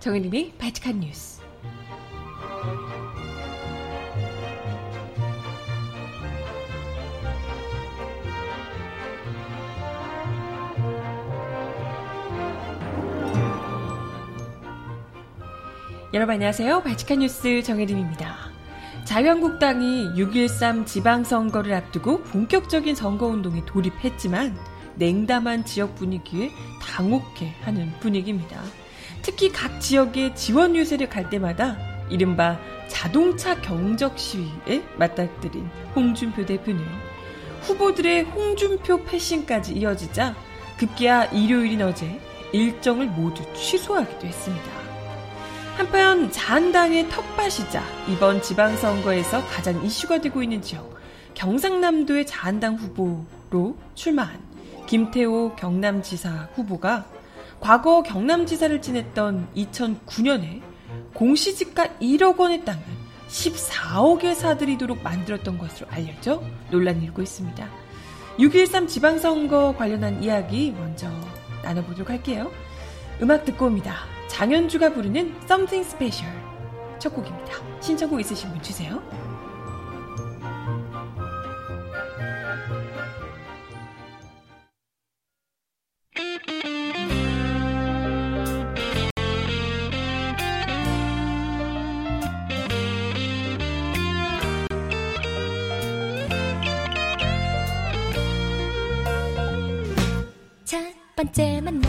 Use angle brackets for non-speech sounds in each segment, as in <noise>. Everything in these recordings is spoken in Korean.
정혜림의 바칙한 뉴스. 여러분 안녕하세요. 바칙한 뉴스 정혜림입니다. 자유한국당이 6.13 지방선거를 앞두고 본격적인 선거운동에 돌입했지만 냉담한 지역 분위기에 당혹해 하는 분위기입니다. 특히 각 지역의 지원 유세를 갈 때마다 이른바 자동차 경적 시위에 맞닥뜨린 홍준표 대표는 후보들의 홍준표 패싱까지 이어지자 급기야 일요일인 어제 일정을 모두 취소하기도 했습니다. 한편 자한당의 텃밭이자 이번 지방선거에서 가장 이슈가 되고 있는 지역 경상남도의 자한당 후보로 출마한 김태호 경남지사 후보가 과거 경남지사를 지냈던 2009년에 공시지가 1억 원의 땅을 14억에 사들이도록 만들었던 것으로 알려져 논란이 일고 있습니다. 6.13 지방선거 관련한 이야기 먼저 나눠보도록 할게요. 음악 듣고 옵니다. 장현주가 부르는 Something Special 첫 곡입니다. 신청곡 있으신 분 주세요. 번째 만남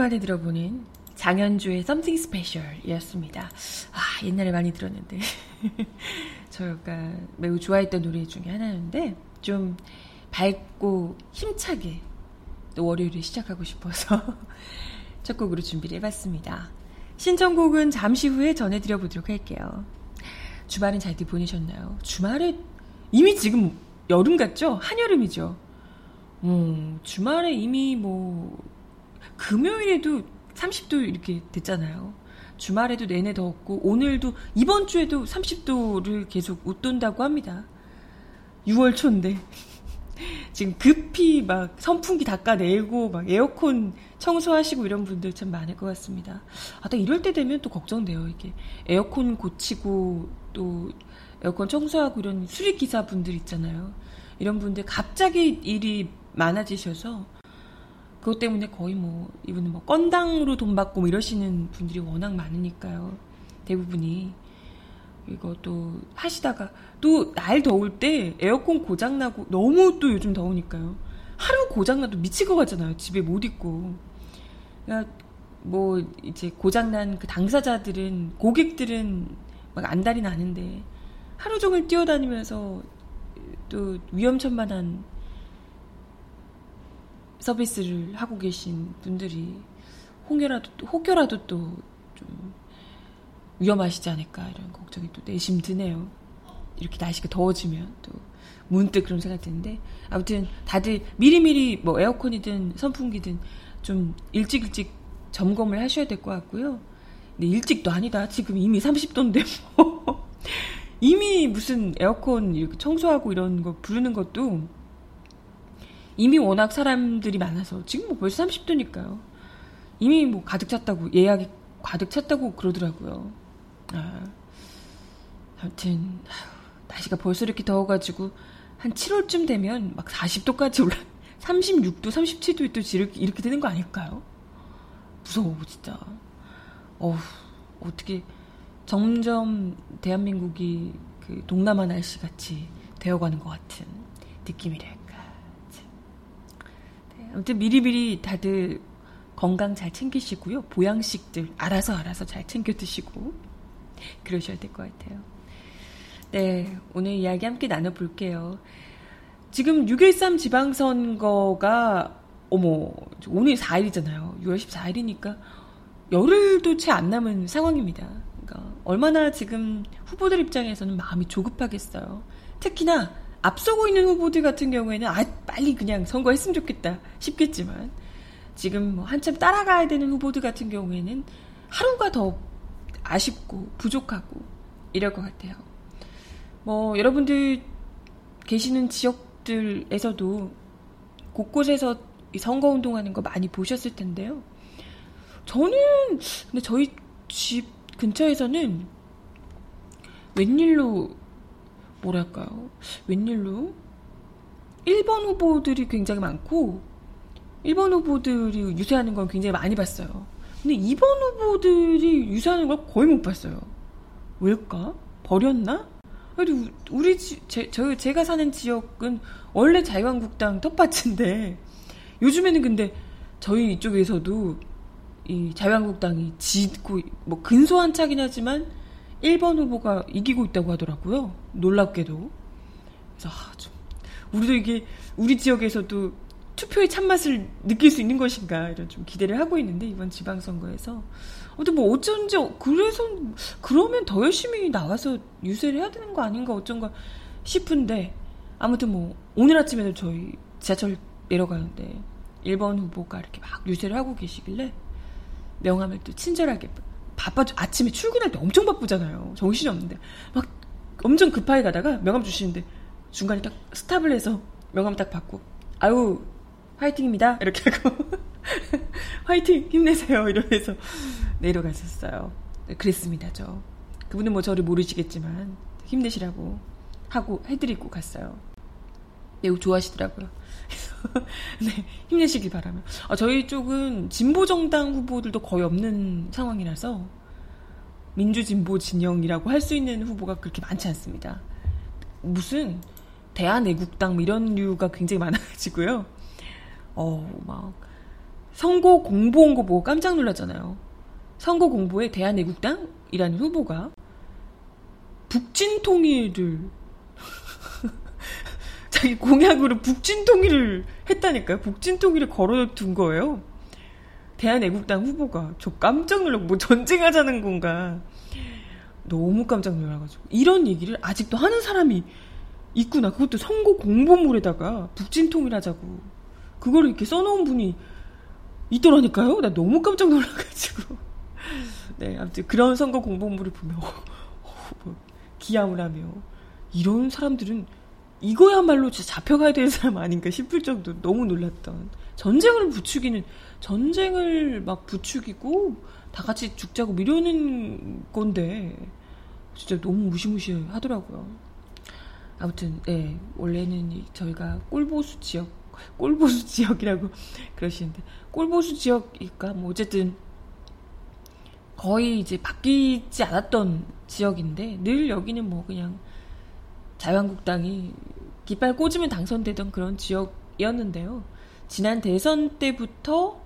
오랜만에 들어보는 장현주의 Something Special이었습니다. 아, 옛날에 많이 들었는데. <laughs> 저가 매우 좋아했던 노래 중에 하나였는데, 좀 밝고 힘차게 또 월요일을 시작하고 싶어서 <laughs> 첫 곡으로 준비를 해봤습니다. 신청곡은 잠시 후에 전해드려 보도록 할게요. 주말은 잘들 보내셨나요? 주말에 이미 지금 여름 같죠? 한여름이죠? 음, 주말에 이미 뭐 금요일에도 30도 이렇게 됐잖아요. 주말에도 내내 더웠고 오늘도 이번 주에도 30도를 계속 웃돈다고 합니다. 6월 초인데 <laughs> 지금 급히 막 선풍기 닦아내고 막 에어컨 청소하시고 이런 분들 참 많을 것 같습니다. 아, 또 이럴 때 되면 또 걱정돼요. 이게 에어컨 고치고 또 에어컨 청소하고 이런 수리 기사 분들 있잖아요. 이런 분들 갑자기 일이 많아지셔서 그것 때문에 거의 뭐 이분은 뭐 건당으로 돈 받고 뭐 이러시는 분들이 워낙 많으니까요. 대부분이 이것도 하시다가 또 날 더울 때 에어컨 고장 나고 너무 또 요즘 더우니까요. 하루 고장 나도 미칠 것 같잖아요. 집에 못 있고. 그러니까 뭐 이제 고장 난 그 당사자들은 고객들은 막 안달이 나는데 하루 종일 뛰어다니면서 또 위험천만한 서비스를 하고 계신 분들이 혹여라도 혹여라도 또 좀 위험하시지 않을까 이런 걱정이 또 내심 드네요. 이렇게 날씨가 더워지면 또 문득 그런 생각이 드는데 아무튼 다들 미리미리 뭐 에어컨이든 선풍기든 좀 일찍 일찍 점검을 하셔야 될 것 같고요. 근데 일찍도 아니다. 지금 이미 30도인데 뭐 <laughs> 이미 무슨 에어컨 이렇게 청소하고 이런 거 부르는 것도 이미 워낙 사람들이 많아서 지금 뭐 벌써 30도니까요. 이미 뭐 가득 찼다고 예약이 가득 찼다고 그러더라고요. 아, 아무튼 날씨가 벌써 이렇게 더워가지고 한 7월쯤 되면 막 40도까지 올라 <laughs> 36도, 37도 또 이렇게, 이렇게 되는 거 아닐까요? 무서워 진짜. 어우 어떻게 점점 대한민국이 그 동남아 날씨 같이 되어가는 것 같은 느낌이래. 아무튼 미리미리 다들 건강 잘 챙기시고요. 보양식들 알아서 알아서 잘 챙겨 드시고 그러셔야 될 것 같아요. 네, 오늘 이야기 함께 나눠볼게요. 지금 6.13 지방선거가, 어머, 오늘 4일이잖아요. 6월 14일이니까 열흘도 채 안 남은 상황입니다. 그러니까 얼마나 지금 후보들 입장에서는 마음이 조급하겠어요. 특히나 앞서고 있는 후보들 같은 경우에는 아, 빨리 그냥 선거했으면 좋겠다 싶겠지만 지금 뭐 한참 따라가야 되는 후보들 같은 경우에는 하루가 더 아쉽고 부족하고 이럴 것 같아요. 뭐 여러분들 계시는 지역들에서도 곳곳에서 선거 운동하는 거 많이 보셨을 텐데요. 저는 근데 저희 집 근처에서는 웬일로 뭐랄까요? 웬일로 1번 후보들이 굉장히 많고 1번 후보들이 유세하는 건 굉장히 많이 봤어요. 근데 2번 후보들이 유세하는 걸 거의 못 봤어요. 왜일까? 버렸나? 그래도 우리 지, 제, 저, 제가 사는 지역은 원래 자유한국당 텃밭인데 요즘에는 근데 저희 이쪽에서도 이 자유한국당이 지고 뭐 근소한 차긴 하지만 1번 후보가 이기고 있다고 하더라고요. 놀랍게도. 그래서 아, 좀 우리도 이게 우리 지역에서도 투표의 참맛을 느낄 수 있는 것인가 이런 좀 기대를 하고 있는데 이번 지방선거에서 어때 뭐 어쩐지 그래서 그러면 더 열심히 나와서 유세를 해야 되는 거 아닌가 어쩐가 싶은데 아무튼 뭐 오늘 아침에도 저희 지하철 내려가는데 1번 후보가 이렇게 막 유세를 하고 계시길래 명함을 또 친절하게 바빠 아침에 출근할 때 엄청 바쁘잖아요 정신이 없는데 막 엄청 급하게 가다가 명함 주시는데 중간에 딱 스탑을 해서 명함 딱 받고 아유 화이팅입니다. 이렇게 하고 <laughs> 화이팅 힘내세요 이러면서 내려갔었어요. 네, 그랬습니다. 저 그분은 뭐 저를 모르시겠지만 힘내시라고 하고 해드리고 갔어요. 매우 좋아하시더라고요. <laughs> 네, 힘내시길 바라며. 아, 저희 쪽은 진보정당 후보들도 거의 없는 상황이라서 민주진보 진영이라고 할 수 있는 후보가 그렇게 많지 않습니다. 무슨 대한애국당 뭐 이런 류가 굉장히 많아가지고요. 어, 막, 선거 공보 온 거 보고 깜짝 놀랐잖아요. 선거 공보에 대한애국당이라는 후보가 북진 통일을 자기 공약으로 북진 통일을 했다니까요. 북진 통일을 걸어둔 거예요. 대한애국당 후보가 저 깜짝 놀라고 뭐 전쟁하자는 건가. 너무 깜짝 놀라가지고 이런 얘기를 아직도 하는 사람이 있구나. 그것도 선거 공보물에다가 북진 통일하자고. 그거를 이렇게 써놓은 분이 있더라니까요. 나 너무 깜짝 놀라가지고. <laughs> 네, 아무튼 그런 선거 공보물을 보면 뭐 <laughs> 기함을 하며 이런 사람들은 이거야말로 진짜 잡혀가야 되는 사람 아닌가 싶을 정도 너무 놀랐던 전쟁을 부추기는 전쟁을 막 부추기고 다 같이 죽자고 미루는 건데 진짜 너무 무시무시하더라고요. 아무튼 네 원래는 저희가 꼴보수 지역 꼴보수 지역이라고 <laughs> 그러시는데 꼴보수 지역일까 뭐 어쨌든 거의 이제 바뀌지 않았던 지역인데 늘 여기는 뭐 그냥 자유한국당이 깃발 꽂으면 당선되던 그런 지역이었는데요. 지난 대선 때부터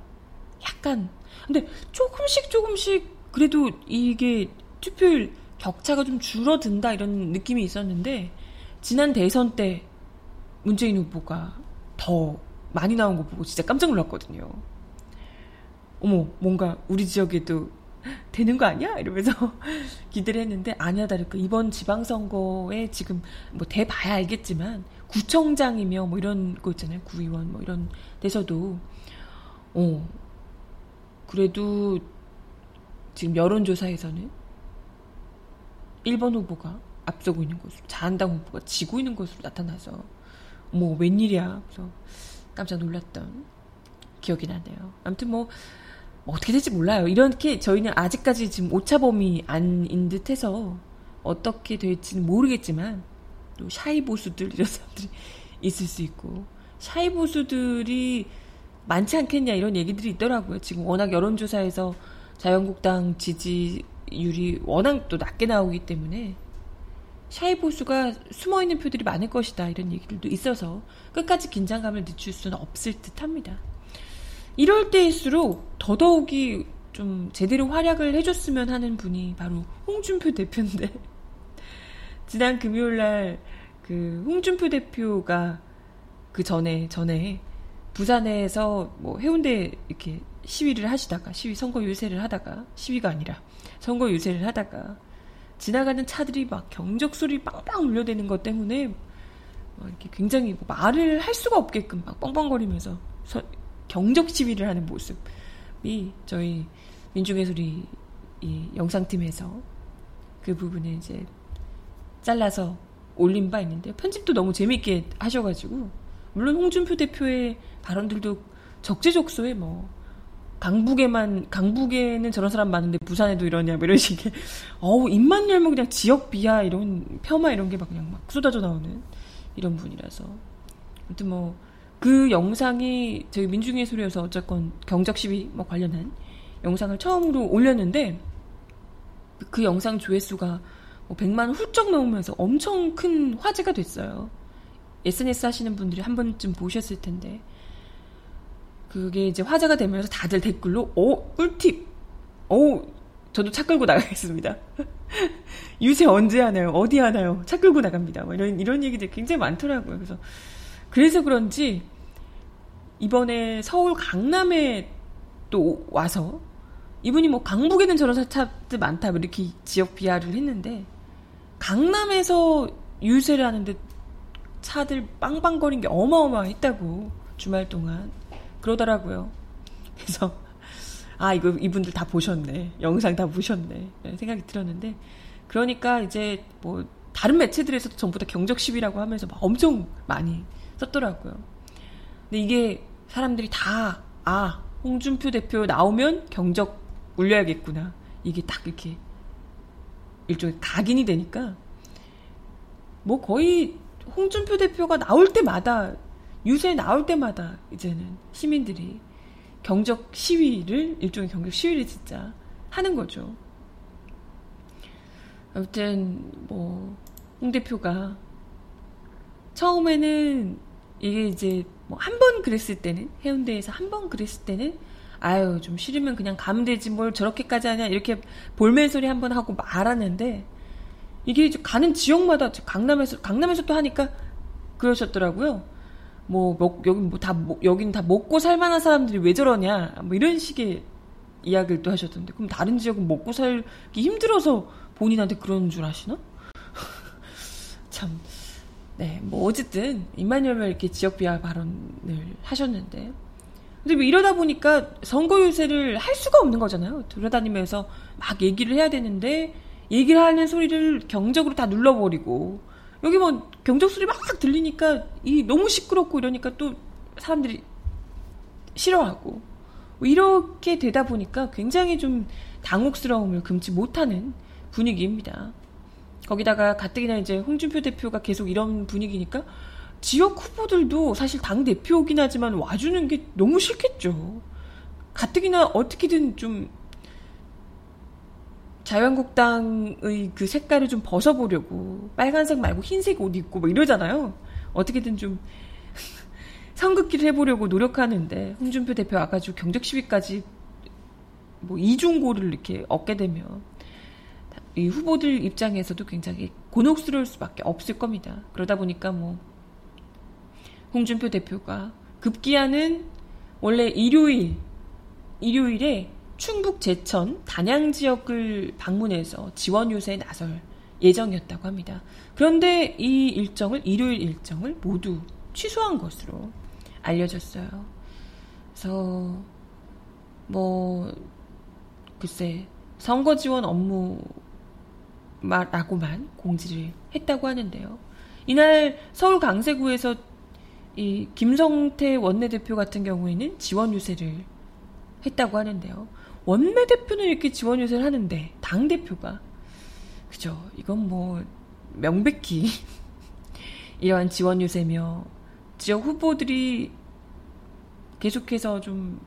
약간 근데 조금씩 조금씩 그래도 이게 투표율 격차가 좀 줄어든다 이런 느낌이 있었는데 지난 대선 때 문재인 후보가 더 많이 나온 거 보고 진짜 깜짝 놀랐거든요. 어머, 뭔가 우리 지역에도 되는 거 아니야? 이러면서 <laughs> 기대를 했는데 아니야 다를까 이번 지방선거에 지금 뭐 대봐야 알겠지만 구청장이며 뭐 이런 거 있잖아요 구의원 뭐 이런 데서도 어 그래도 지금 여론조사에서는 1번 후보가 앞서고 있는 것으로 자한당 후보가 지고 있는 것으로 나타나서 뭐 웬일이야. 그래서 깜짝 놀랐던 기억이 나네요. 아무튼 뭐, 뭐 어떻게 될지 몰라요. 이렇게 저희는 아직까지 지금 오차범위 안인 듯해서 어떻게 될지는 모르겠지만 또 shy 보수들 이런 사람들이 <laughs> 있을 수 있고 shy 보수들이 많지 않겠냐 이런 얘기들이 있더라고요. 지금 워낙 여론조사에서 자유한국당 지지율이 워낙 또 낮게 나오기 때문에 shy 보수가 숨어 있는 표들이 많을 것이다 이런 얘기들도 있어서 끝까지 긴장감을 늦출 수는 없을 듯합니다. 이럴 때일수록 더더욱이 좀 제대로 활약을 해줬으면 하는 분이 바로 홍준표 대표인데. <laughs> 지난 금요일 날 그 홍준표 대표가 그 전에 전에 부산에서 뭐 해운대 이렇게 시위를 하시다가 시위 선거 유세를 하다가 시위가 아니라 선거 유세를 하다가 지나가는 차들이 막 경적 소리 빵빵 울려대는 것 때문에 이렇게 굉장히 뭐 말을 할 수가 없게끔 막 뻥뻥거리면서 서, 경적 시위를 하는 모습이 저희 소리 이 영상팀에서 그 부분에 이제 잘라서 올린 바 있는데 편집도 너무 재밌게 하셔가지고 물론 홍준표 대표의 발언들도 적재적소에 뭐 강북에만 강북에는 저런 사람 많은데 부산에도 이러냐 뭐 이런 식의 어우 입만 열면 그냥 지역 비하 이런 폄하 이런 게 막 그냥 막 쏟아져 나오는 이런 분이라서. 아무튼 뭐 그 영상이 저희 민중의 소리에서 어쨌건 경적 시위 뭐 관련한 영상을 처음으로 올렸는데 그 영상 조회수가 뭐 100만 훌쩍 넘으면서 엄청 큰 화제가 됐어요. SNS 하시는 분들이 한 번쯤 보셨을 텐데 그게 이제 화제가 되면서 다들 댓글로 오 꿀팁 오 저도 차 끌고 나가겠습니다. <laughs> 유세 언제 하나요? 어디 하나요? 차 끌고 나갑니다. 뭐 이런 이런 얘기들 굉장히 많더라고요. 그래서 그래서 그런지 이번에 서울 강남에 또 와서 이분이 뭐 강북에는 저런 차들 많다 뭐 이렇게 지역 비하를 했는데 강남에서 유세를 하는데 차들 빵빵거린 게 어마어마했다고 주말 동안 그러더라고요. 그래서 아 이거 이분들 다 보셨네 영상 다 보셨네 생각이 들었는데 그러니까 이제 뭐 다른 매체들에서도 전부 다 경적 시위라고 하면서 막 엄청 많이 썼더라고요. 근데 이게 사람들이 다 아 홍준표 대표 나오면 경적 울려야겠구나 이게 딱 이렇게 일종의 각인이 되니까 뭐 거의 홍준표 대표가 나올 때마다 유세 나올 때마다 이제는 시민들이 경적 시위를 일종의 경적 시위를 진짜 하는 거죠. 아무튼 뭐 홍 대표가 처음에는 이게 이제 뭐 한 번 그랬을 때는 해운대에서 한 번 그랬을 때는 아유 좀 싫으면 그냥 가면 되지 뭘 저렇게까지 하냐 이렇게 볼멘 소리 한 번 하고 말하는데 이게 가는 지역마다 강남에서 강남에서 또 하니까 그러셨더라고요. 뭐 먹, 여기 뭐다 여긴 다 먹고 살만한 사람들이 왜 저러냐 뭐 이런 식의 이야기를 또 하셨던데 그럼 다른 지역은 먹고 살기 힘들어서 본인한테 그런 줄 아시나? <laughs> 참, 네, 뭐 어쨌든 임마누엘 이렇게 지역 비하 발언을 하셨는데 근데 뭐 이러다 보니까 선거 유세를 할 수가 없는 거잖아요. 돌아다니면서 막 얘기를 해야 되는데 얘기를 하는 소리를 경적으로 다 눌러버리고 여기 뭐 경적 소리 막 들리니까 이 너무 시끄럽고 이러니까 또 사람들이 싫어하고 뭐 이렇게 되다 보니까 굉장히 좀 당혹스러움을 금치 못하는 분위기입니다. 거기다가 가뜩이나 이제 홍준표 대표가 계속 이런 분위기니까 지역 후보들도 사실 당 대표긴 하지만 와주는 게 너무 싫겠죠. 가뜩이나 어떻게든 좀 자유한국당의 그 색깔을 좀 벗어보려고 빨간색 말고 흰색 옷 입고 뭐 이러잖아요. 어떻게든 좀 <laughs> 선긋기를 해보려고 노력하는데 홍준표 대표 와가지고 경적 시위까지 뭐 이중고를 이렇게 얻게 되면 이 후보들 입장에서도 굉장히 곤혹스러울 수밖에 없을 겁니다. 그러다 보니까 뭐 홍준표 대표가 급기야는 원래 일요일 일요일에 충북 제천 단양 지역을 방문해서 지원 유세에 나설 예정이었다고 합니다. 그런데 이 일정을 일요일 일정을 모두 취소한 것으로 알려졌어요. 그래서 뭐 글쎄 선거 지원 업무 라고만 공지를 했다고 하는데요. 이날 서울 강세구에서 이 김성태 원내대표 같은 경우에는 지원 유세를 했다고 하는데요. 원내대표는 이렇게 지원 유세를 하는데 당 대표가 그죠 이건 뭐 명백히 <laughs> 이러한 지원 유세며 지역 후보들이 계속해서 좀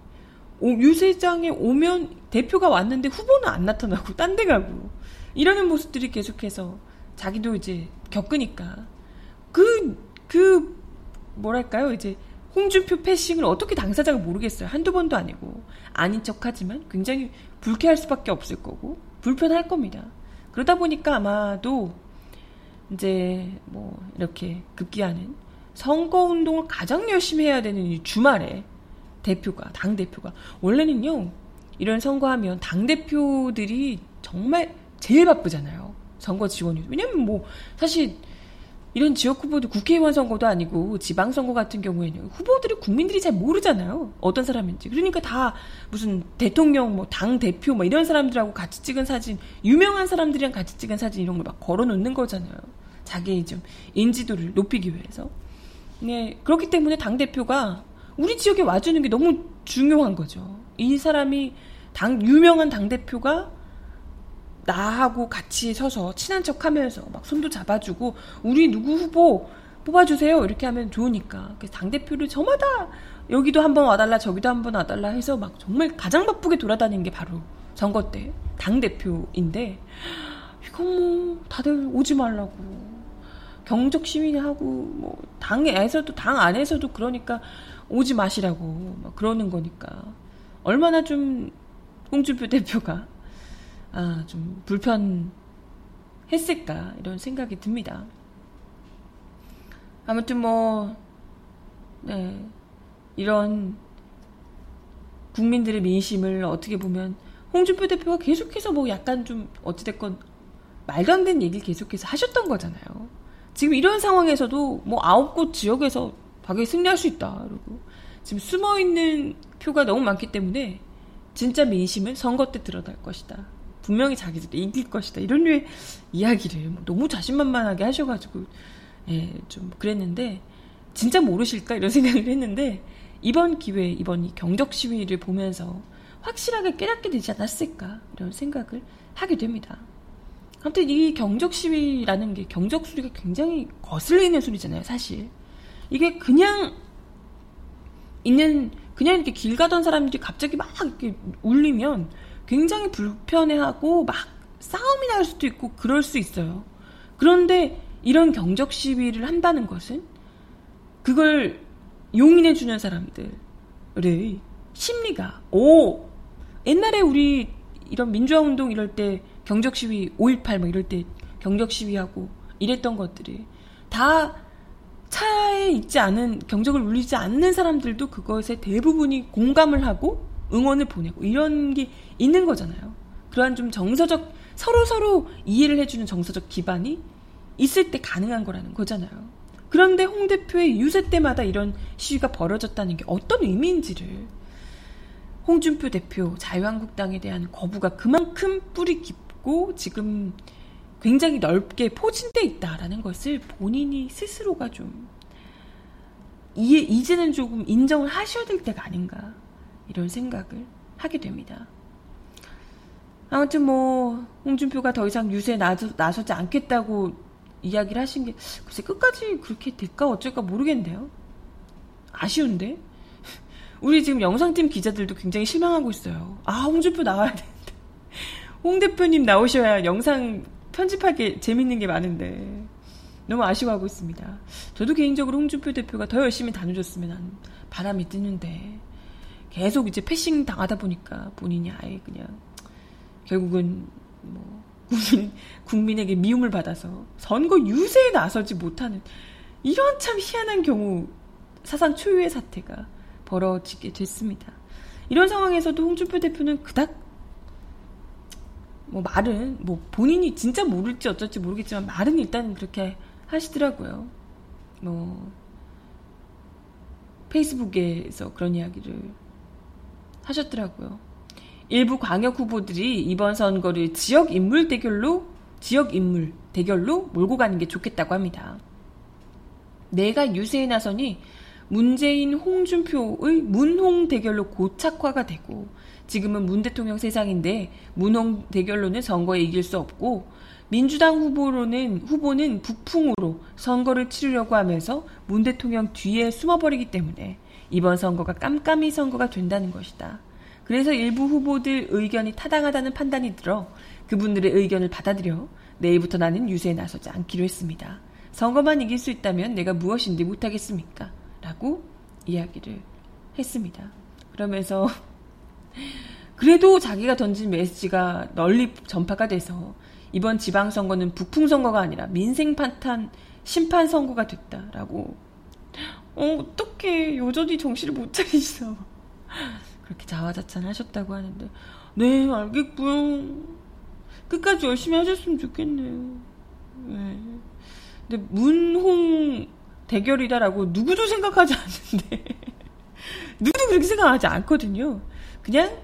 유세장에 오면 대표가 왔는데 후보는 안 나타나고 딴 데 가고 이러는 모습들이 계속해서 자기도 이제 겪으니까 그, 그, 뭐랄까요. 이제 홍준표 패싱을 어떻게 당사자가 모르겠어요. 한두 번도 아니고. 아닌 척 하지만 굉장히 불쾌할 수밖에 없을 거고, 불편할 겁니다. 그러다 보니까 아마도 이제 뭐 이렇게 급기야는 선거 운동을 가장 열심히 해야 되는 이 주말에 대표가, 당대표가. 원래는요, 이런 선거하면 당대표들이 정말 제일 바쁘잖아요. 선거 지원이. 왜냐면 뭐, 사실 이런 지역 후보도 국회의원 선거도 아니고 지방선거 같은 경우에는 후보들이 국민들이 잘 모르잖아요. 어떤 사람인지. 그러니까 다 무슨 대통령, 뭐, 당 대표, 뭐 이런 사람들하고 같이 찍은 사진, 유명한 사람들이랑 같이 찍은 사진 이런 걸 막 걸어 놓는 거잖아요. 자기의 좀 인지도를 높이기 위해서. 네, 그렇기 때문에 당대표가 우리 지역에 와주는 게 너무 중요한 거죠. 이 사람이 당, 유명한 당대표가 나하고 같이 서서 친한 척 하면서 막 손도 잡아주고 우리 누구 후보 뽑아주세요. 이렇게 하면 좋으니까. 그래서 당대표를 저마다 여기도 한번 와달라 저기도 한번 와달라. 해서 막 정말 가장 바쁘게 돌아다니는 게 바로 선거 때 당 대표인데 이거 뭐 다들 오지 말라고. 경적 시민하고 뭐 당에서도 당 안에서도 그러니까 오지 마시라고. 막 그러는 거니까. 얼마나 좀 홍준표 대표가 아, 좀 불편했을까 이런 생각이 듭니다. 아무튼 뭐 네, 이런 국민들의 민심을 어떻게 보면 홍준표 대표가 계속해서 뭐 약간 좀 어찌됐건 말도 안 되는 얘기를 계속해서 하셨던 거잖아요. 지금 이런 상황에서도 뭐 아홉 곳 지역에서 박에 승리할 수 있다. 그리고 지금 숨어 있는 표가 너무 많기 때문에 진짜 민심은 선거 때 드러날 것이다. 분명히 자기들도 이길 것이다. 이런 류의 이야기를 뭐 너무 자신만만하게 하셔가지고, 예, 좀 그랬는데, 진짜 모르실까? 이런 <laughs> 생각을 했는데, 이번 기회, 이번 이 경적 시위를 보면서 확실하게 깨닫게 되지 않았을까? 이런 생각을 하게 됩니다. 아무튼 이 경적 시위라는 게 경적 소리가 굉장히 거슬리는 소리잖아요, 사실. 이게 그냥 있는, 그냥 이렇게 길 가던 사람들이 갑자기 막 이렇게 울리면 굉장히 불편해하고 막 싸움이 날 수도 있고 그럴 수 있어요. 그런데 이런 경적 시위를 한다는 것은 그걸 용인해주는 사람들의 심리가, 오! 옛날에 우리 이런 민주화 운동 이럴 때 경적 시위 5.18뭐 이럴 때 경적 시위하고 이랬던 것들이 다 차에 있지 않은 경적을 울리지 않는 사람들도 그것에 대부분이 공감을 하고 응원을 보내고 이런 게 있는 거잖아요. 그러한 좀 정서적 서로 서로 이해를 해주는 정서적 기반이 있을 때 가능한 거라는 거잖아요. 그런데 홍 대표의 유세 때마다 이런 시위가 벌어졌다는 게 어떤 의미인지를 홍준표 대표 자유한국당에 대한 거부가 그만큼 뿌리 깊고 지금 굉장히 넓게 포진돼 있다라는 것을 본인이 스스로가 좀 이해, 이제는 조금 인정을 하셔야 될 때가 아닌가 이런 생각을 하게 됩니다. 아무튼 뭐 홍준표가 더 이상 유세에 나서, 나서지 않겠다고 이야기를 하신 게 글쎄 끝까지 그렇게 될까 어쩔까 모르겠는데요. 아쉬운데 <laughs> 우리 지금 영상팀 기자들도 굉장히 실망하고 있어요. 아 홍준표 나와야 되는데 <laughs> 홍 대표님 나오셔야 영상 편집하기 재밌는 게 많은데 너무 아쉬워하고 있습니다. 저도 개인적으로 홍준표 대표가 더 열심히 다녀줬으면 바람이 뜨는데 계속 이제 패싱 당하다 보니까 본인이 아예 그냥 결국은 뭐 국민 국민에게 미움을 받아서 선거 유세에 나서지 못하는 이런 참 희한한 경우 사상 초유의 사태가 벌어지게 됐습니다. 이런 상황에서도 홍준표 대표는 그닥 뭐 말은 뭐 본인이 진짜 모를지 어쩔지 모르겠지만 말은 일단 그렇게 하시더라고요. 뭐 페이스북에서 그런 이야기를 하셨더라고요. 일부 광역 후보들이 이번 선거를 지역 인물 대결로 지역 인물 대결로 몰고 가는 게 좋겠다고 합니다. 내가 유세에 나서니 문재인 홍준표의 문홍 대결로 고착화가 되고 지금은 문 대통령 세상인데 문홍 대결로는 선거에 이길 수 없고 민주당 후보로는 후보는 북풍으로 선거를 치르려고 하면서 문 대통령 뒤에 숨어버리기 때문에 이번 선거가 깜깜이 선거가 된다는 것이다. 그래서 일부 후보들 의견이 타당하다는 판단이 들어 그분들의 의견을 받아들여 내일부터 나는 유세에 나서지 않기로 했습니다. 선거만 이길 수 있다면 내가 무엇인지 못하겠습니까? 라고 이야기를 했습니다. 그러면서 <laughs> 그래도 자기가 던진 메시지가 널리 전파가 돼서 이번 지방선거는 북풍선거가 아니라 민생판탄 심판선거가 됐다라고 어, 어떻게 여전히 정신을 못 차리시어 그렇게 자화자찬하셨다고 하는데. 네 알겠고요. 끝까지 열심히 하셨으면 좋겠네요. 네. 근데 문홍 대결이다라고 누구도 생각하지 않는데. <laughs> 누구도 그렇게 생각하지 않거든요. 그냥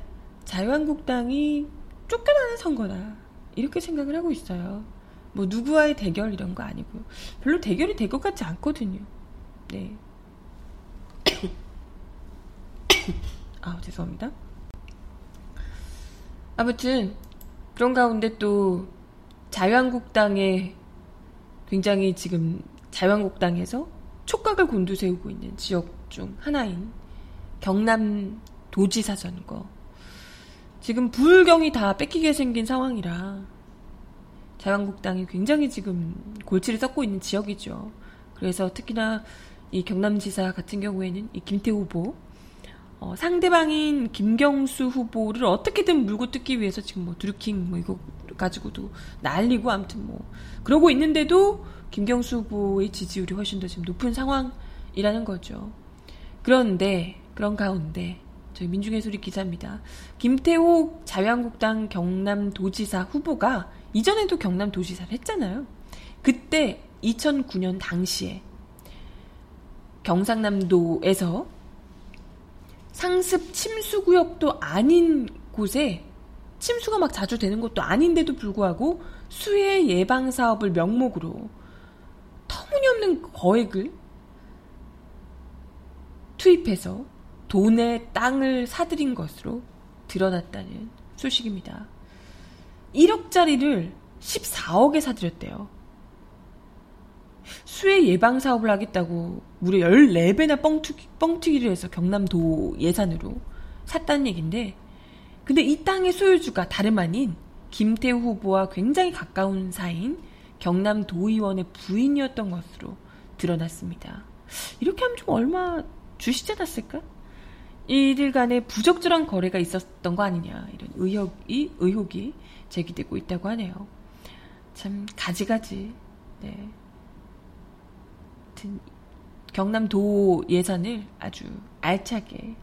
자유한국당이 쫓겨나는 선거다. 이렇게 생각을 하고 있어요. 뭐 누구와의 대결 이런 거 아니고요. 별로 대결이 될 것 같지 않거든요. 네 아, 죄송합니다. 아무튼, 그런 가운데 또 자유한국당에 굉장히 지금 자유한국당에서 촉각을 곤두세우고 있는 지역 중 하나인 경남 도지사 선거. 지금 불경이 다 뺏기게 생긴 상황이라 자유한국당이 굉장히 지금 골치를 썩고 있는 지역이죠. 그래서 특히나 이 경남지사 같은 경우에는 이 김태우 후보 어, 상대방인 김경수 후보를 어떻게든 물고 뜯기 위해서 지금 뭐 드루킹 뭐 이거 가지고도 난리고 아무튼 뭐 그러고 있는데도 김경수 후보의 지지율이 훨씬 더 지금 높은 상황이라는 거죠. 그런데 그런 가운데 저희 민중의 소리 기자입니다. 김태호 자유한국당 경남도지사 후보가 이전에도 경남도지사를 했잖아요. 그때 2009년 당시에 경상남도에서 상습 침수 구역도 아닌 곳에 침수가 막 자주 되는 것도 아닌데도 불구하고 수해 예방 사업을 명목으로 터무니없는 거액을 투입해서 돈에 땅을 사들인 것으로 드러났다는 소식입니다. 1억짜리를 14억에 사들였대요. 수해 예방 사업을 하겠다고 무려 14배나 뻥튀기, 뻥튀기를 해서 경남도 예산으로 샀다는 얘기인데 근데 이 땅의 소유주가 다름 아닌 김태우 후보와 굉장히 가까운 사이인 경남 도의원의 부인이었던 것으로 드러났습니다. 이렇게 하면 좀 얼마 주시지 않았을까? 이들 간에 부적절한 거래가 있었던 거 아니냐 이런 의혹이 의혹이 제기되고 있다고 하네요. 참 가지가지. 네. 같은 경남도 예산을 아주 알차게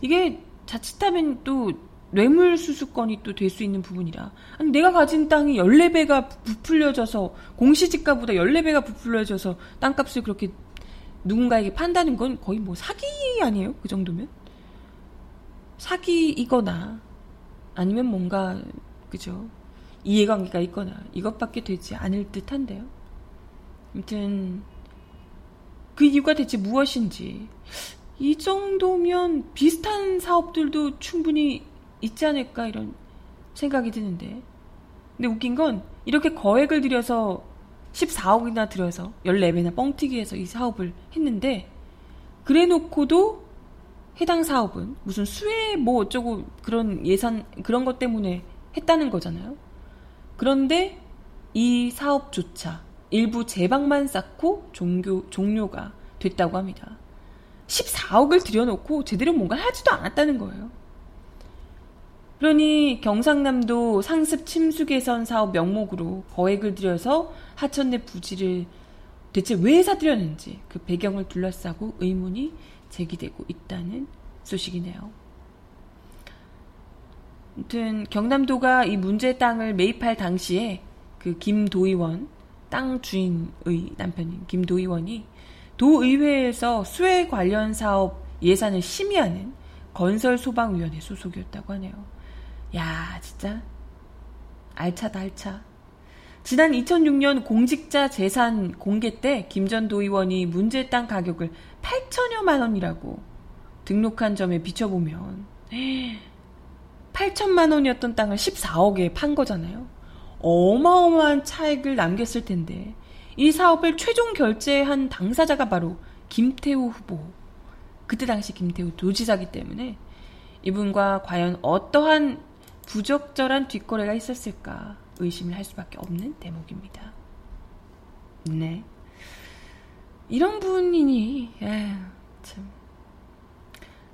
이게 자칫하면 또 뇌물수수권이 또 될 수 있는 부분이라 아니 내가 가진 땅이 14배가 부풀려져서 공시지가보다 14배가 부풀려져서 땅값을 그렇게 누군가에게 판다는 건 거의 뭐 사기 아니에요? 그 정도면? 사기이거나 아니면 뭔가 그죠? 이해관계가 있거나 이것밖에 되지 않을 듯 한데요. 아무튼 그 이유가 대체 무엇인지 이 정도면 비슷한 사업들도 충분히 있지 않을까 이런 생각이 드는데 근데 웃긴 건 이렇게 거액을 들여서 14억이나 들여서 14배나 뻥튀기해서 이 사업을 했는데 그래 놓고도 해당 사업은 무슨 수혜 뭐 어쩌고 그런 예산 그런 것 때문에 했다는 거잖아요. 그런데 이 사업조차 일부 제방만 쌓고 종교, 종료가 됐다고 합니다. 14억을 들여놓고 제대로 뭔가 하지도 않았다는 거예요. 그러니 경상남도 상습 침수 개선 사업 명목으로 거액을 들여서 하천 내 부지를 대체 왜 사들였는지 그 배경을 둘러싸고 의문이 제기되고 있다는 소식이네요. 아무튼 경남도가 이 문제 땅을 매입할 당시에 그 김도의원 땅 주인의 남편인 김도의원이 도의회에서 수해 관련 사업 예산을 심의하는 건설소방위원회 소속이었다고 하네요. 야, 진짜 알차다 알차. 지난 2006년 공직자 재산 공개 때 김전 도의원이 문제 땅 가격을 8천여만 원이라고 등록한 점에 비춰보면 8천만 원이었던 땅을 14억에 판 거잖아요. 어마어마한 차익을 남겼을 텐데 이 사업을 최종 결제한 당사자가 바로 김태우 후보. 그때 당시 김태우 도지사기 때문에 이분과 과연 어떠한 부적절한 뒷거래가 있었을까 의심을 할 수밖에 없는 대목입니다. 네. 이런 분이니, 에휴, 참.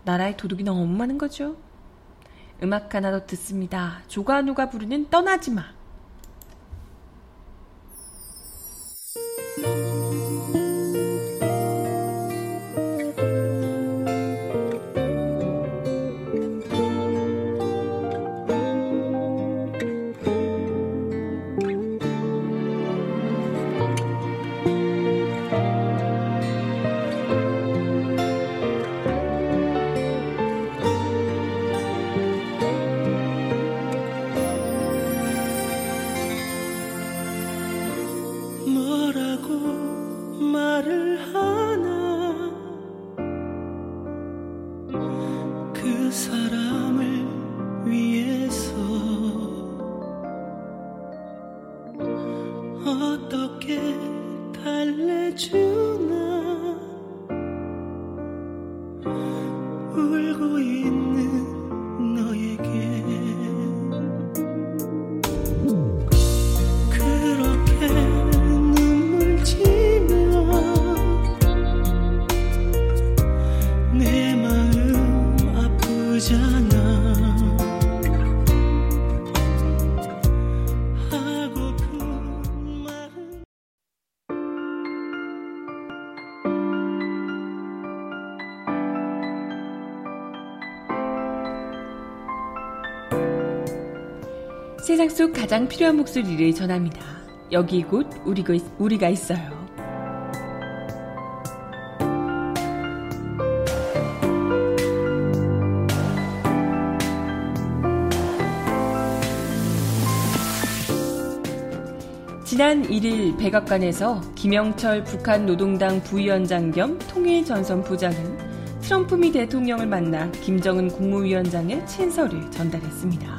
나라의 도둑이 너무 많은 거죠. 음악 하나 더 듣습니다. 조가누가 부르는 떠나지 마. 你。 세상 속 가장 필요한 목소리를 전합니다. 여기 곧 우리가, 우리가 있어요. 지난 1일 백악관에서 김영철 북한 노동당 부위원장 겸 통일 전선 부장은 트럼프 미 대통령을 만나 김정은 국무위원장의 친서를 전달했습니다.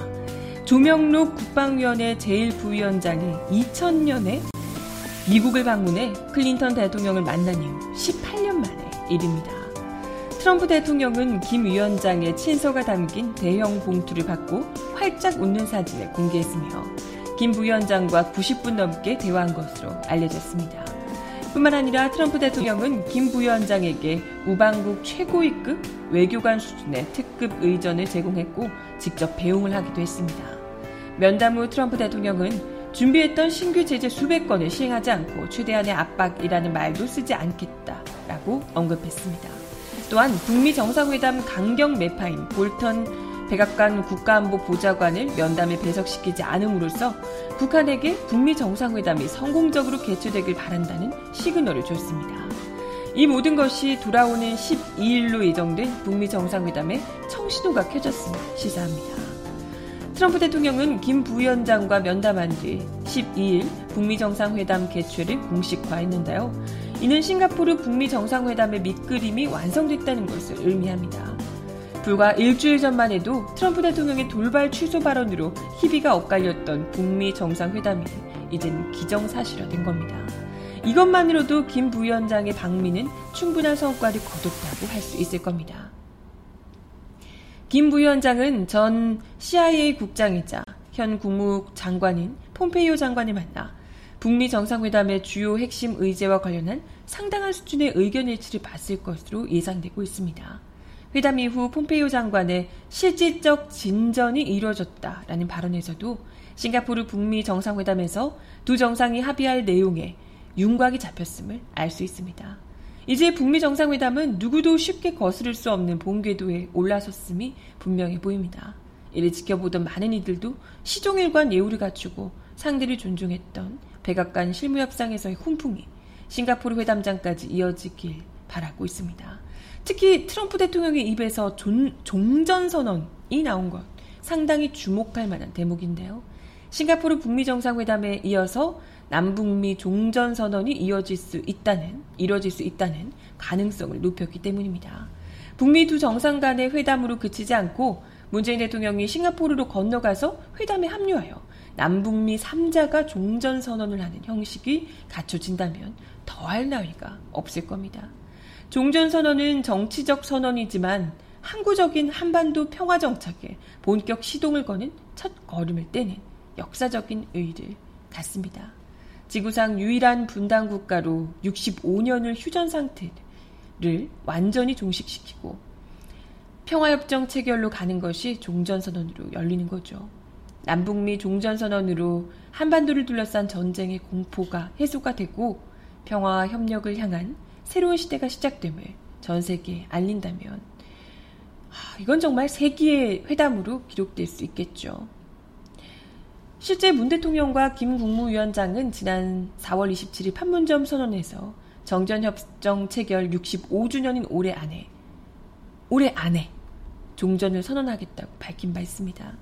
조명록 국방위원회 제1부위원장이 2000년에 미국을 방문해 클린턴 대통령을 만난 이후 18년 만에 일입니다. 트럼프 대통령은 김 위원장의 친서가 담긴 대형 봉투를 받고 활짝 웃는 사진을 공개했으며 김 부위원장과 90분 넘게 대화한 것으로 알려졌습니다. 뿐만 아니라 트럼프 대통령은 김 부위원장에게 우방국 최고위급 외교관 수준의 특급 의전을 제공했고 직접 배웅을 하기도 했습니다. 면담 후 트럼프 대통령은 준비했던 신규 제재 수백 건을 시행하지 않고 최대한의 압박이라는 말도 쓰지 않겠다라고 언급했습니다. 또한 북미 정상회담 강경 매파인 볼턴 백악관 국가안보 보좌관을 면담에 배석시키지 않음으로써 북한에게 북미 정상회담이 성공적으로 개최되길 바란다는 시그널을 줬습니다. 이 모든 것이 돌아오는 12일로 예정된 북미 정상회담에 청신호가 켜졌음을 시사합니다. 트럼프 대통령은 김 부위원장과 면담한 뒤 12일 북미 정상회담 개최를 공식화했는데요. 이는 싱가포르 북미 정상회담의 밑그림이 완성됐다는 것을 의미합니다. 불과 일주일 전만 해도 트럼프 대통령의 돌발 취소 발언으로 희비가 엇갈렸던 북미 정상회담이 이젠 기정사실화된 겁니다. 이것만으로도 김 부위원장의 방미는 충분한 성과를 거뒀다고 할 수 있을 겁니다. 김 부위원장은 전 CIA 국장이자 현 국무장관인 폼페이오 장관을 만나 북미 정상회담의 주요 핵심 의제와 관련한 상당한 수준의 의견 일치를 봤을 것으로 예상되고 있습니다. 회담 이후 폼페이오 장관의 실질적 진전이 이루어졌다라는 발언에서도 싱가포르 북미 정상회담에서 두 정상이 합의할 내용에 윤곽이 잡혔음을 알 수 있습니다. 이제 북미 정상회담은 누구도 쉽게 거스를 수 없는 본궤도에 올라섰음이 분명해 보입니다. 이를 지켜보던 많은 이들도 시종일관 예우를 갖추고 상대를 존중했던 백악관 실무협상에서의 훈풍이 싱가포르 회담장까지 이어지길 바라고 있습니다. 특히 트럼프 대통령의 입에서 존, 종전선언이 나온 것 상당히 주목할 만한 대목인데요. 싱가포르 북미 정상회담에 이어서 남북미 종전 선언이 이어질 수 있다는 이뤄질 수 있다는 가능성을 높였기 때문입니다. 북미 두 정상 간의 회담으로 그치지 않고 문재인 대통령이 싱가포르로 건너가서 회담에 합류하여 남북미 3자가 종전 선언을 하는 형식이 갖춰진다면 더할 나위가 없을 겁니다. 종전 선언은 정치적 선언이지만 항구적인 한반도 평화 정착에 본격 시동을 거는 첫 걸음을 떼는 역사적인 의의를 갖습니다. 지구상 유일한 분단 국가로 65년을 휴전 상태를 완전히 종식시키고 평화협정 체결로 가는 것이 종전선언으로 열리는 거죠. 남북미 종전선언으로 한반도를 둘러싼 전쟁의 공포가 해소가 되고 평화와 협력을 향한 새로운 시대가 시작됨을 전 세계에 알린다면 이건 정말 세기의 회담으로 기록될 수 있겠죠. 실제 문 대통령과 김 국무위원장은 지난 4월 27일 판문점 선언에서 정전협정 체결 65주년인 올해 안에 올해 안에 종전을 선언하겠다고 밝힌 바 있습니다.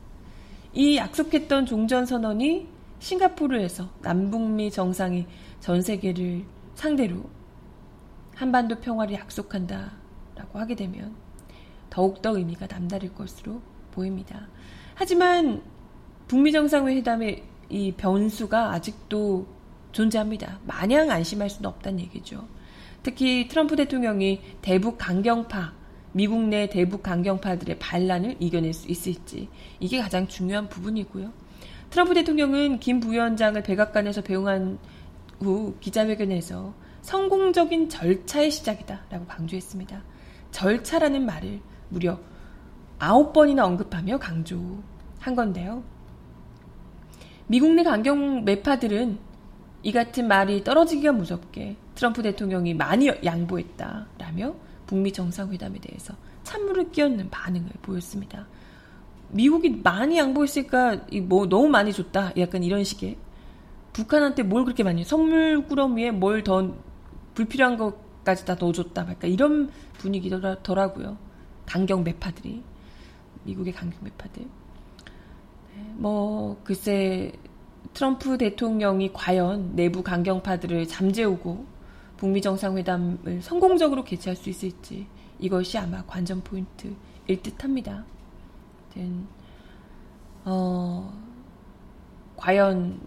이 약속했던 종전 선언이 싱가포르에서 남북미 정상이 전 세계를 상대로 한반도 평화를 약속한다라고 하게 되면 더욱더 의미가 남다를 것으로 보입니다. 하지만 북미 정상회담의 이 변수가 아직도 존재합니다. 마냥 안심할 수는 없다는 얘기죠. 특히 트럼프 대통령이 대북 강경파 미국 내 대북 강경파들의 반란을 이겨낼 수 있을지 이게 가장 중요한 부분이고요. 트럼프 대통령은 김 부위원장을 백악관에서 배웅한 후 기자회견에서 성공적인 절차의 시작이다라고 강조했습니다. 절차라는 말을 무려 아홉 번이나 언급하며 강조한 건데요. 미국 내 강경 매파들은 이 같은 말이 떨어지기가 무섭게 트럼프 대통령이 많이 양보했다라며 북미 정상회담에 대해서 찬물을 끼얹는 반응을 보였습니다. 미국이 많이 양보했으니까 뭐 너무 많이 줬다. 약간 이런 식의 북한한테 뭘 그렇게 많이 선물 꾸러미에 뭘 더 불필요한 것까지 다 넣어줬다. 약간 이런 분위기더라고요. 강경 매파들이 미국의 강경 매파들. 네, 뭐 글쎄 트럼프 대통령이 과연 내부 강경파들을 잠재우고 북미 정상회담을 성공적으로 개최할 수 있을지 이것이 아마 관전 포인트일 듯합니다. 어, 과연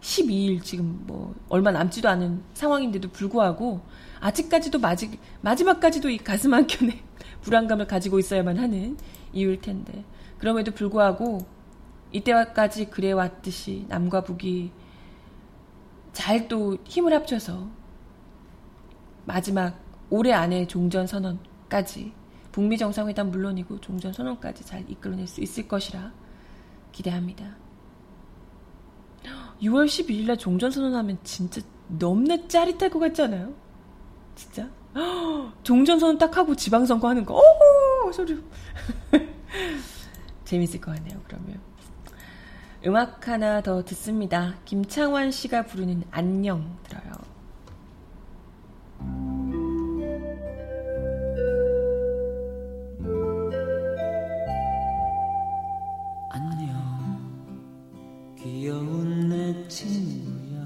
12일 지금 뭐 얼마 남지도 않은 상황인데도 불구하고 아직까지도 마지, 마지막까지도 이 가슴 한켠에 <laughs> 불안감을 가지고 있어야만 하는 이유일 텐데 그럼에도 불구하고 이때까지 그래왔듯이 남과 북이 잘 또 힘을 합쳐서 마지막 올해 안에 종전 선언까지 북미 정상회담 물론이고 종전 선언까지 잘 이끌어낼 수 있을 것이라 기대합니다. 6월 12일 날 종전 선언하면 진짜 너무나 짜릿할 것 같지 않아요? 진짜? <gasps> 종전 선언 딱 하고 지방선거 하는 거, 오! 소리. 재밌을 것 같네요, 그러면. 음악 하나 더 듣습니다. 김창완 씨가 부르는 안녕 들어요. 귀여운 내 친구야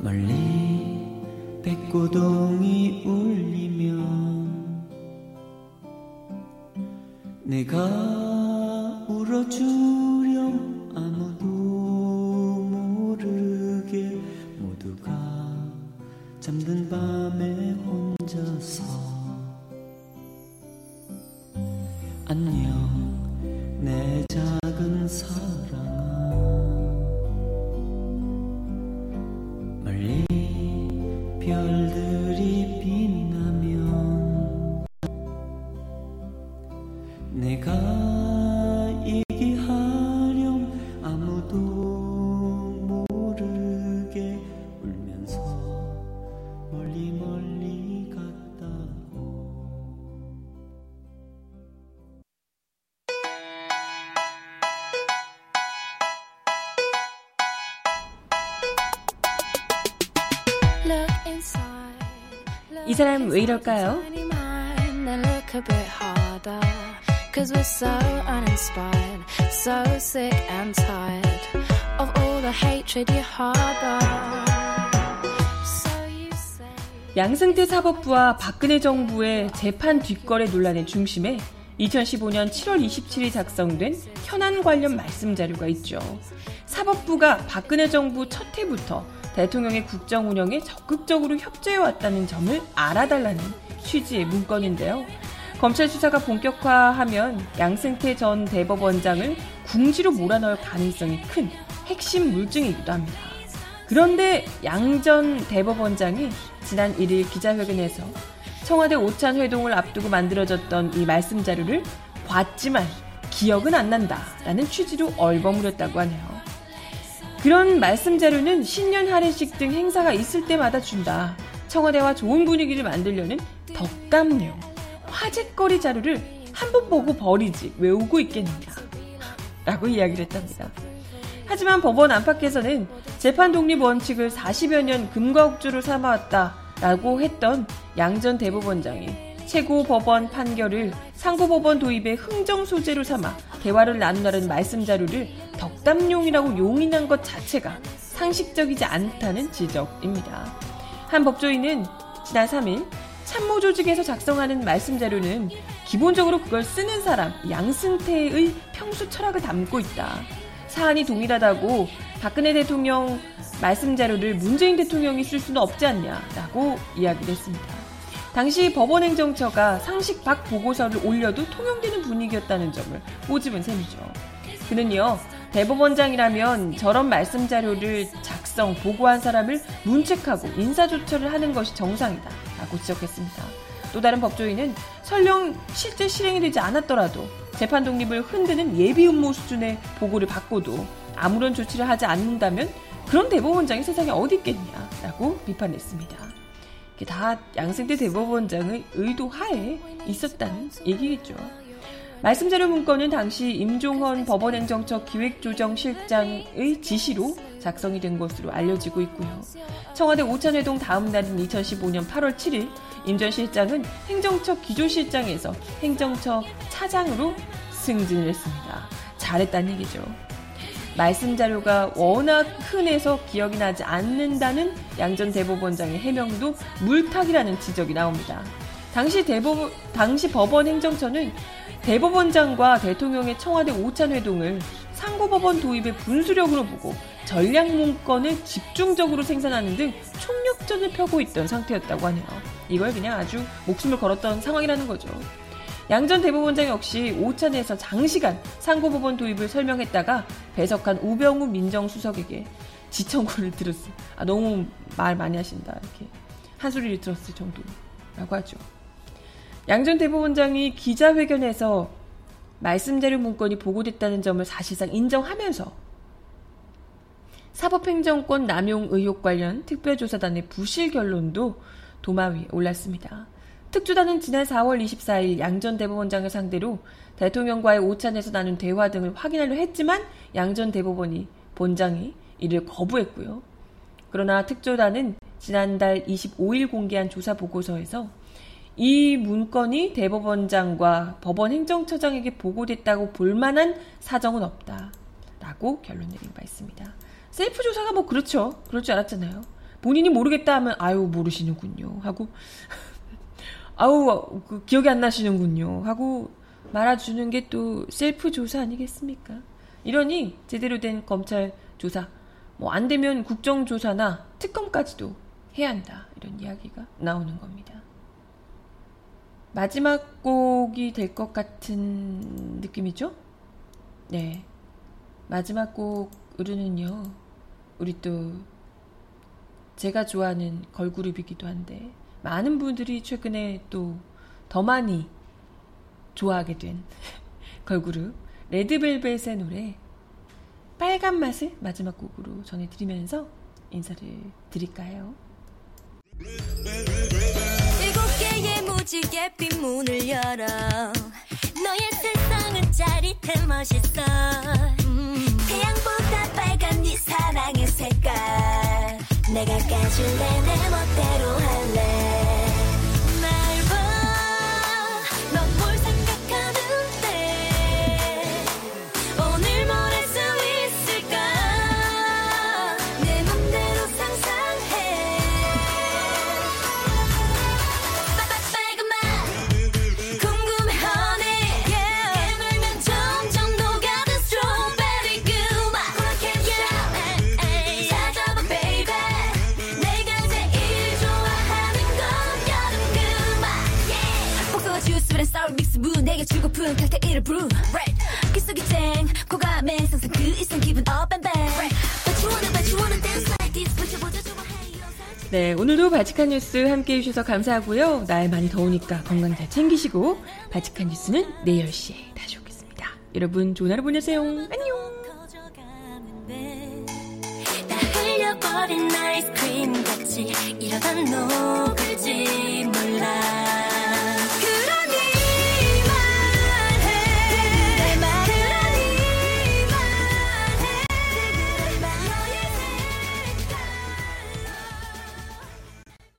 멀리 백고동 내 이 사람 왜 이럴까요? Cause we're so uninspired, so sick and tired of all the hatred you harbor. 양승태 사법부와 박근혜 정부의 재판 뒷거래 논란의 중심에 2015년 7월 27일 작성된 현안 관련 말씀 자료가 있죠. 사법부가 박근혜 정부 첫 해부터 대통령의 국정 운영에 적극적으로 협조해 왔다는 점을 알아달라는 취지의 문건인데요. 검찰 수사가 본격화하면 양승태 전 대법원장을 궁지로 몰아넣을 가능성이 큰 핵심 물증이기도 합니다. 그런데 양 전 대법원장이 지난 1일 기자회견에서 청와대 오찬 회동을 앞두고 만들어졌던 이 말씀 자료를 봤지만 기억은 안 난다라는 취지로 얼버무렸다고 하네요. 그런 말씀 자료는 신년 할애식 등 행사가 있을 때마다 준다. 청와대와 좋은 분위기를 만들려는 덕담용, 화제거리 자료를 한 번 보고 버리지 외우고 있겠느냐. 라고 이야기를 했답니다. 하지만 법원 안팎에서는 재판 독립 원칙을 40여 년 금과옥주로 삼아왔다라고 했던 양전 대법원장이 최고 법원 판결을 상고법원 도입의 흥정 소재로 삼아 대화를 나누라는 말씀 자료를 덕담용이라고 용인한 것 자체가 상식적이지 않다는 지적입니다. 한 법조인은 지난 3일 참모 조직에서 작성하는 말씀 자료는 기본적으로 그걸 쓰는 사람 양승태의 평소 철학을 담고 있다. 사안이 동일하다고 박근혜 대통령 말씀 자료를 문재인 대통령이 쓸 수는 없지 않냐라고 이야기를 했습니다. 당시 법원행정처가 상식 밖 보고서를 올려도 통용되는 분위기였다는 점을 꼬집은 셈이죠. 그는요, 대법원장이라면 저런 말씀 자료를 작성, 보고한 사람을 문책하고 인사조처를 하는 것이 정상이다. 라고 지적했습니다. 또 다른 법조인은 설령 실제 실행이 되지 않았더라도 재판 독립을 흔드는 예비 음모 수준의 보고를 받고도 아무런 조치를 하지 않는다면 그런 대법원장이 세상에 어디 있겠냐라고 비판했습니다. 다 양승태 대법원장의 의도 하에 있었다는 얘기겠죠. 말씀 자료 문건은 당시 임종헌 법원행정처 기획조정실장의 지시로 작성이 된 것으로 알려지고 있고요. 청와대 오찬회동 다음 날인 2015년 8월 7일 임 전 실장은 행정처 기조실장에서 행정처 차장으로 승진을 했습니다. 잘했다는 얘기죠. 말씀 자료가 워낙 흔해서 기억이 나지 않는다는 양전 대법원장의 해명도 물타기라는 지적이 나옵니다. 당시 대법 당시 법원 행정처는 대법원장과 대통령의 청와대 오찬 회동을 상고법원 도입의 분수령으로 보고 전략 문건을 집중적으로 생산하는 등 총력전을 펴고 있던 상태였다고 하네요. 이걸 그냥 아주 목숨을 걸었던 상황이라는 거죠. 양전 대법원장 역시 오찬에서 장시간 상고법원 도입을 설명했다가 배석한 우병우 민정수석에게 지청구를 들었어. 아, 너무 말 많이 하신다. 이렇게 한 소리를 들었을 정도라고 하죠. 양전 대법원장이 기자회견에서 말씀자료 문건이 보고됐다는 점을 사실상 인정하면서 사법행정권 남용 의혹 관련 특별조사단의 부실 결론도 도마 위에 올랐습니다. 특조단은 지난 4월 24일 양전 대법원장을 상대로 대통령과의 오찬에서 나눈 대화 등을 확인하려 했지만 양전 대법원이 본장이 이를 거부했고요. 그러나 특조단은 지난달 25일 공개한 조사 보고서에서 이 문건이 대법원장과 법원 행정처장에게 보고됐다고 볼 만한 사정은 없다. 라고 결론 내린 바 있습니다. 셀프 조사가 뭐 그렇죠. 그럴 줄 알았잖아요. 본인이 모르겠다 하면 아유 모르시는군요. 하고 아우 그 기억이 안 나시는군요. 하고 말아주는 게 또 셀프 조사 아니겠습니까? 이러니 제대로 된 검찰 조사 뭐 안 되면 국정조사나 특검까지도 해야 한다. 이런 이야기가 나오는 겁니다. 마지막 곡이 될 것 같은 느낌이죠? 네. 마지막 곡으로는요, 우리 또, 제가 좋아하는 걸그룹이기도 한데, 많은 분들이 최근에 또 더 많이 좋아하게 된 <laughs> 걸그룹, 레드벨벳의 노래, 빨간 맛을 마지막 곡으로 전해드리면서 인사를 드릴까요? 무지개 빈 문을 열어 너의 세상은 짜릿해 멋있어 음. 태양보다 빨간 네 사랑의 색깔 내가 까줄래 내 멋 brew right 귓속이 쨍 고감에 상상 그 이상 기분 up and back but you wanna but you wanna dance like this 보자 보자 좋아해 이런 살짝 네, 오늘도 바칙한 뉴스 함께 해주셔서 감사하고요. 날 많이 더우니까 건강 잘 챙기시고, 바칙한 뉴스는 내일 10시에 다시 오겠습니다. 여러분, 좋은 하루 보내세요. 안녕!